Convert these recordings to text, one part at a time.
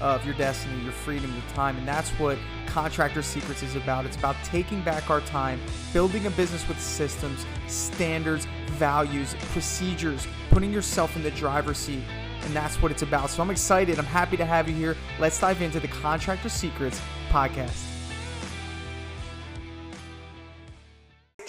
of your destiny, your freedom, your time. And that's what Contractor Secrets is about. It's about taking back our time, building a business with systems, standards, values, procedures, putting yourself in the driver's seat. And that's what it's about. So I'm excited. I'm happy to have you here. Let's dive into the Contractor Secrets podcast.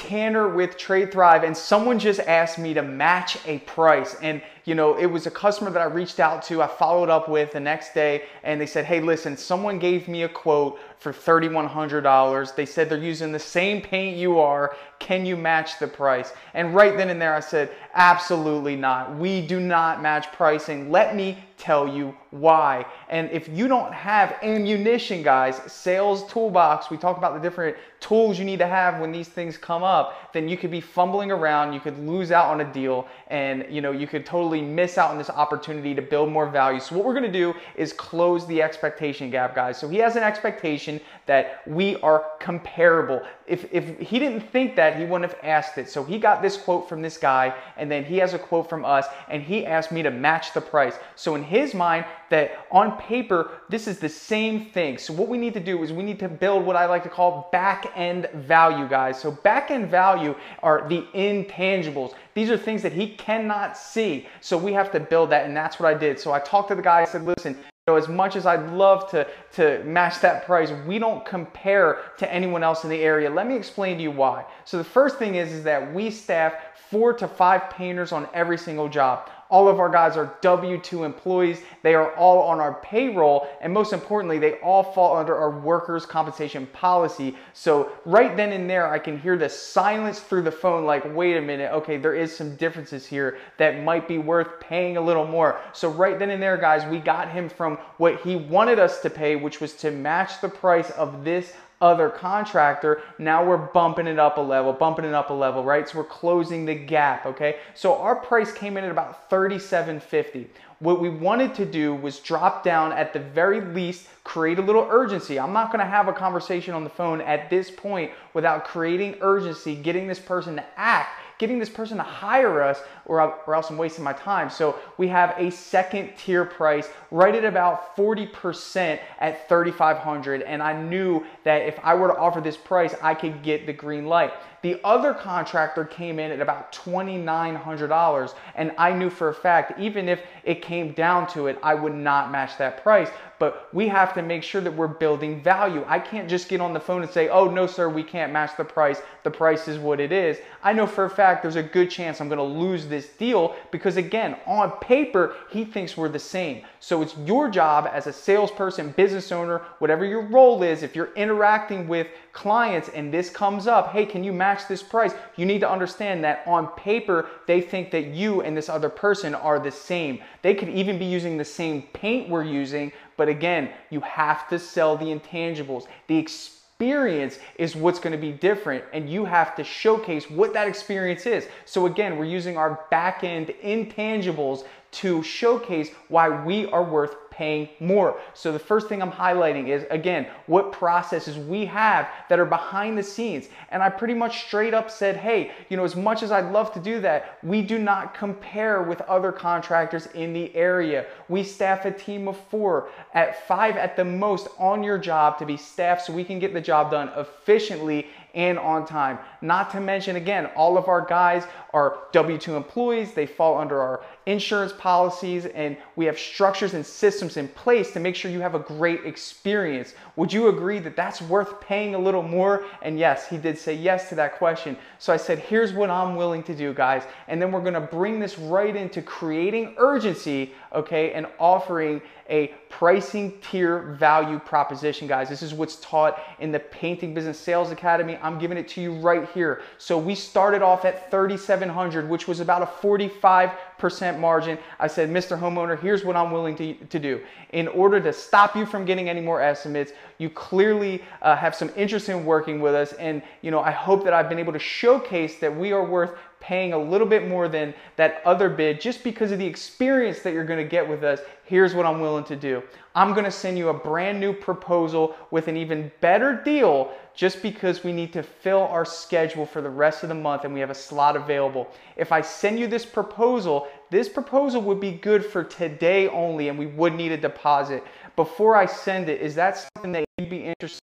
Tanner with Trade Thrive, and someone just asked me to match a price. And you know, it was a customer that I reached out to, I followed up with the next day, and they said, Hey, listen, someone gave me a quote for $3,100. They said they're using the same paint you are. Can you match the price? And right then and there, I said, Absolutely not. We do not match pricing. Let me tell you why. And if you don't have ammunition, guys, sales toolbox, we talk about the different tools you need to have when these things come up, then you could be fumbling around, you could lose out on a deal, and you know, you could totally miss out on this opportunity to build more value. So what we're gonna do is close the expectation gap, guys. So he has an expectation that we are comparable. If, if he didn't think that, he wouldn't have asked it. So he got this quote from this guy, and then he has a quote from us, and he asked me to match the price. So in his mind, that on paper, this is the same thing. So what we need to do is we need to build what I like to call back end value, guys. So back end value are the intangibles. These are things that he cannot see. So we have to build that, and that's what I did. So I talked to the guy, I said, listen, know, as much as I'd love to, to match that price, we don't compare to anyone else in the area. Let me explain to you why. So the first thing is, is that we staff four to five painters on every single job. All of our guys are W-2 employees. They are all on our payroll. And most importantly, they all fall under our workers' compensation policy. So right then and there, I can hear the silence through the phone like, wait a minute, okay, there is some differences here that might be worth paying a little more. So right then and there, guys, we got him from what he wanted us to pay, which was to match the price of this other contractor, now we're bumping it up a level, bumping it up a level, right? So we're closing the gap, okay? So our price came in at about 37.50. What we wanted to do was drop down at the very least, create a little urgency. I'm not gonna have a conversation on the phone at this point without creating urgency, getting this person to act getting this person to hire us or, or else I'm wasting my time. So we have a second tier price right at about 40% at 3,500. And I knew that if I were to offer this price, I could get the green light. The other contractor came in at about $2,900 and I knew for a fact, even if it came down to it, I would not match that price. But we have to make sure that we're building value. I can't just get on the phone and say, oh, no, sir, we can't match the price. The price is what it is. I know for a fact there's a good chance I'm gonna lose this deal because again, on paper, he thinks we're the same. So it's your job as a salesperson, business owner, whatever your role is, if you're interacting with clients and this comes up, hey, can you match this price? You need to understand that on paper, they think that you and this other person are the same. They could even be using the same paint we're using, but again, you have to sell the intangibles. The experience is what's going to be different and you have to showcase what that experience is. So again, we're using our back end intangibles to showcase why we are worth paying more. So the first thing I'm highlighting is, again, what processes we have that are behind the scenes. And I pretty much straight up said, hey, you know, as much as I'd love to do that, we do not compare with other contractors in the area. We staff a team of four at five at the most on your job to be staffed so we can get the job done efficiently and on time. Not to mention, again, all of our guys are W-2 employees. They fall under our insurance policies and we have structures and systems in place to make sure you have a great experience. Would you agree that that's worth paying a little more? And yes, he did say yes to that question. So I said, here's what I'm willing to do, guys. And then we're gonna bring this right into creating urgency, okay, and offering a pricing tier value proposition, guys. This is what's taught in the Painting Business Sales Academy. I'm giving it to you right here. So we started off at 3,700, which was about a 45% margin. I said, Mr. Homeowner, here's what I'm willing to, to do. In order to stop you from getting any more estimates, you clearly uh, have some interest in working with us. And, you know, I hope that I've been able to showcase that we are worth paying a little bit more than that other bid just because of the experience that you're gonna get with us, here's what I'm willing to do. I'm gonna send you a brand new proposal with an even better deal just because we need to fill our schedule for the rest of the month and we have a slot available. If I send you this proposal, this proposal would be good for today only and we would need a deposit. Before I send it, is that something that you'd be interested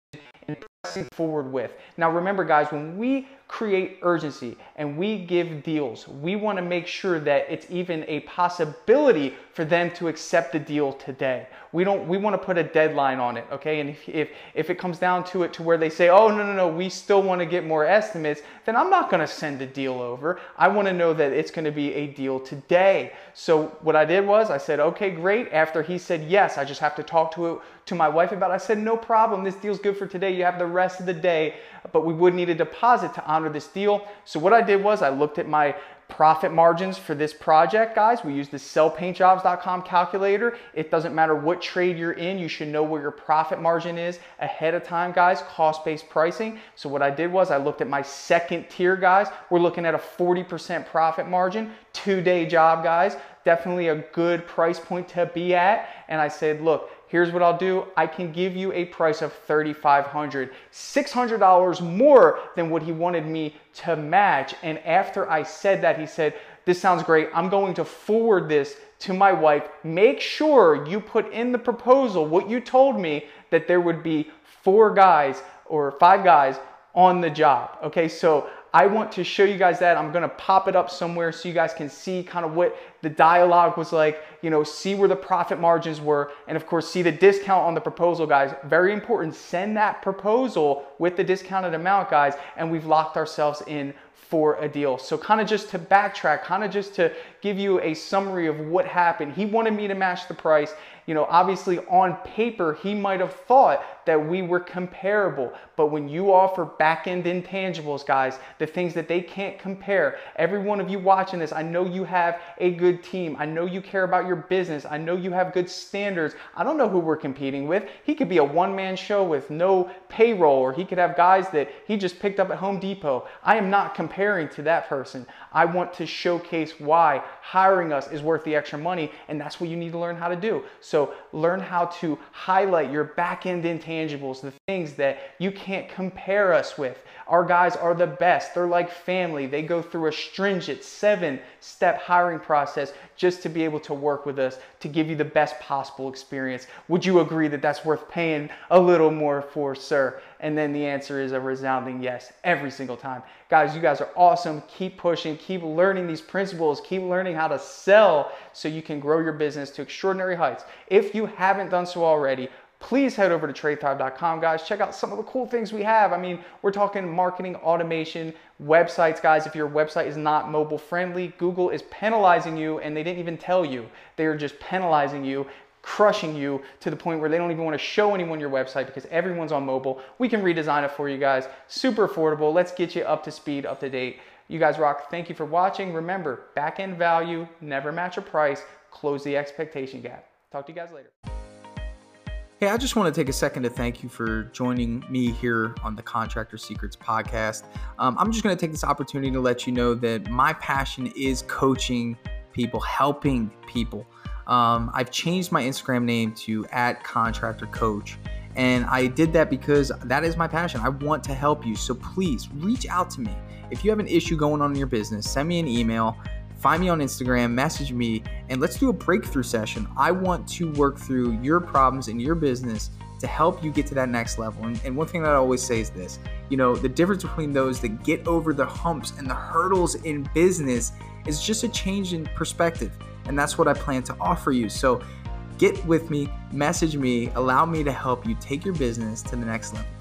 in forward with? Now remember guys, when we create urgency and we give deals, we want to make sure that it's even a possibility for them to accept the deal today. We don't we want to put a deadline on it, okay? And if if, if it comes down to it to where they say, "Oh, no, no, no, we still want to get more estimates," then I'm not going to send the deal over. I want to know that it's going to be a deal today. So what I did was I said, "Okay, great." After he said, "Yes, I just have to talk to it to my wife about it." I said, "No problem. This deal's good for today. You have the rest of the day, but we would need a deposit to honor this deal. So what I did was I looked at my profit margins for this project, guys. We use the sellpaintjobs.com calculator. It doesn't matter what trade you're in, you should know where your profit margin is ahead of time, guys, cost-based pricing. So what I did was I looked at my second tier, guys. We're looking at a 40% profit margin, two-day job, guys. Definitely a good price point to be at. And I said, look, here's what I'll do. I can give you a price of 3,500, $600 more than what he wanted me to match. And after I said that, he said, this sounds great. I'm going to forward this to my wife. Make sure you put in the proposal what you told me that there would be four guys or five guys on the job. Okay, so I want to show you guys that. I'm gonna pop it up somewhere so you guys can see kind of what the dialogue was like, you know, see where the profit margins were, and of course, see the discount on the proposal, guys. Very important, send that proposal with the discounted amount, guys, and we've locked ourselves in for a deal. So kind of just to backtrack, kind of just to give you a summary of what happened. He wanted me to match the price. You know, obviously on paper, he might have thought that we were comparable. But when you offer back-end intangibles, guys, the things that they can't compare, every one of you watching this, I know you have a good team. I know you care about your business. I know you have good standards. I don't know who we're competing with. He could be a one-man show with no payroll, or he could have guys that he just picked up at Home Depot. I am not comparing to that person. I want to showcase why hiring us is worth the extra money, and that's what you need to learn how to do. So learn how to highlight your back-end intangibles, the things that you can't compare us with. Our guys are the best. They're like family. They go through a stringent seven step hiring process just to be able to work with us to give you the best possible experience. Would you agree that that's worth paying a little more for, sir? And then the answer is a resounding yes every single time. Guys, you guys are awesome. Keep pushing, keep learning these principles, keep learning how to sell so you can grow your business to extraordinary heights. If you haven't done so already, please head over to tradethrive.com, guys. Check out some of the cool things we have. I mean, we're talking marketing automation, websites, guys. If your website is not mobile friendly, Google is penalizing you and they didn't even tell you. They are just penalizing you crushing you to the point where they don't even want to show anyone your website because everyone's on mobile. We can redesign it for you guys. Super affordable. Let's get you up to speed, up to date. You guys rock. Thank you for watching. Remember, back end value, never match a price, close the expectation gap. Talk to you guys later. Hey, I just want to take a second to thank you for joining me here on the Contractor Secrets podcast. Um, I'm just going to take this opportunity to let you know that my passion is coaching people, helping people. Um, I've changed my Instagram name to at Contractor Coach. And I did that because that is my passion. I want to help you. So please reach out to me. If you have an issue going on in your business, send me an email find me on Instagram, message me, and let's do a breakthrough session. I want to work through your problems in your business to help you get to that next level. And, and, one thing that I always say is this you know, the difference between those that get over the humps and the hurdles in business is just a change in perspective. And that's what I plan to offer you. So get with me, message me, allow me to help you take your business to the next level.